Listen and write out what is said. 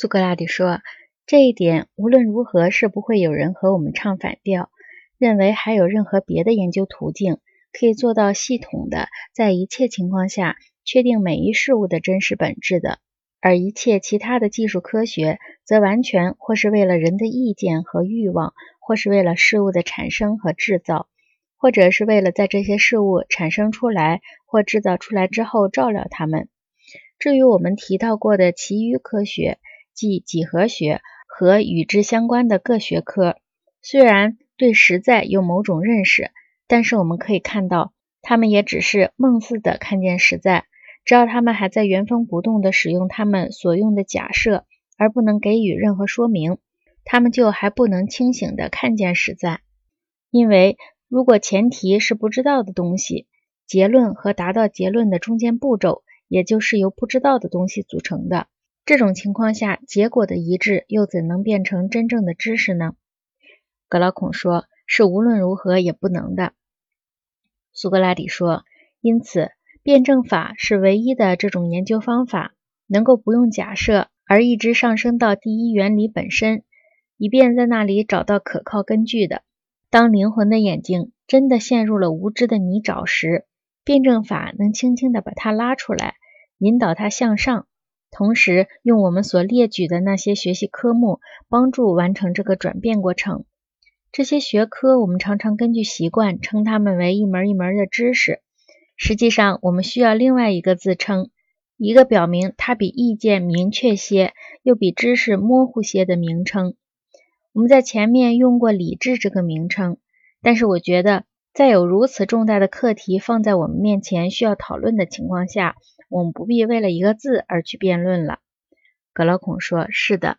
苏格拉底说：“这一点无论如何是不会有人和我们唱反调，认为还有任何别的研究途径可以做到系统的在一切情况下确定每一事物的真实本质的。而一切其他的技术科学，则完全或是为了人的意见和欲望，或是为了事物的产生和制造。”或者是为了在这些事物产生出来或制造出来之后照料它们。至于我们提到过的其余科学，即几何学和与之相关的各学科，虽然对实在有某种认识，但是我们可以看到，他们也只是梦似的看见实在。只要他们还在原封不动地使用他们所用的假设，而不能给予任何说明，他们就还不能清醒地看见实在，因为。如果前提是不知道的东西，结论和达到结论的中间步骤，也就是由不知道的东西组成的，这种情况下，结果的一致又怎能变成真正的知识呢？格劳孔说：“是无论如何也不能的。”苏格拉底说：“因此，辩证法是唯一的这种研究方法，能够不用假设而一直上升到第一原理本身，以便在那里找到可靠根据的。”当灵魂的眼睛真的陷入了无知的泥沼时，辩证法能轻轻地把它拉出来，引导它向上，同时用我们所列举的那些学习科目帮助完成这个转变过程。这些学科我们常常根据习惯称它们为一门一门的知识，实际上我们需要另外一个自称，一个表明它比意见明确些，又比知识模糊些的名称。我们在前面用过“理智”这个名称，但是我觉得，在有如此重大的课题放在我们面前需要讨论的情况下，我们不必为了一个字而去辩论了。格劳孔说：“是的。”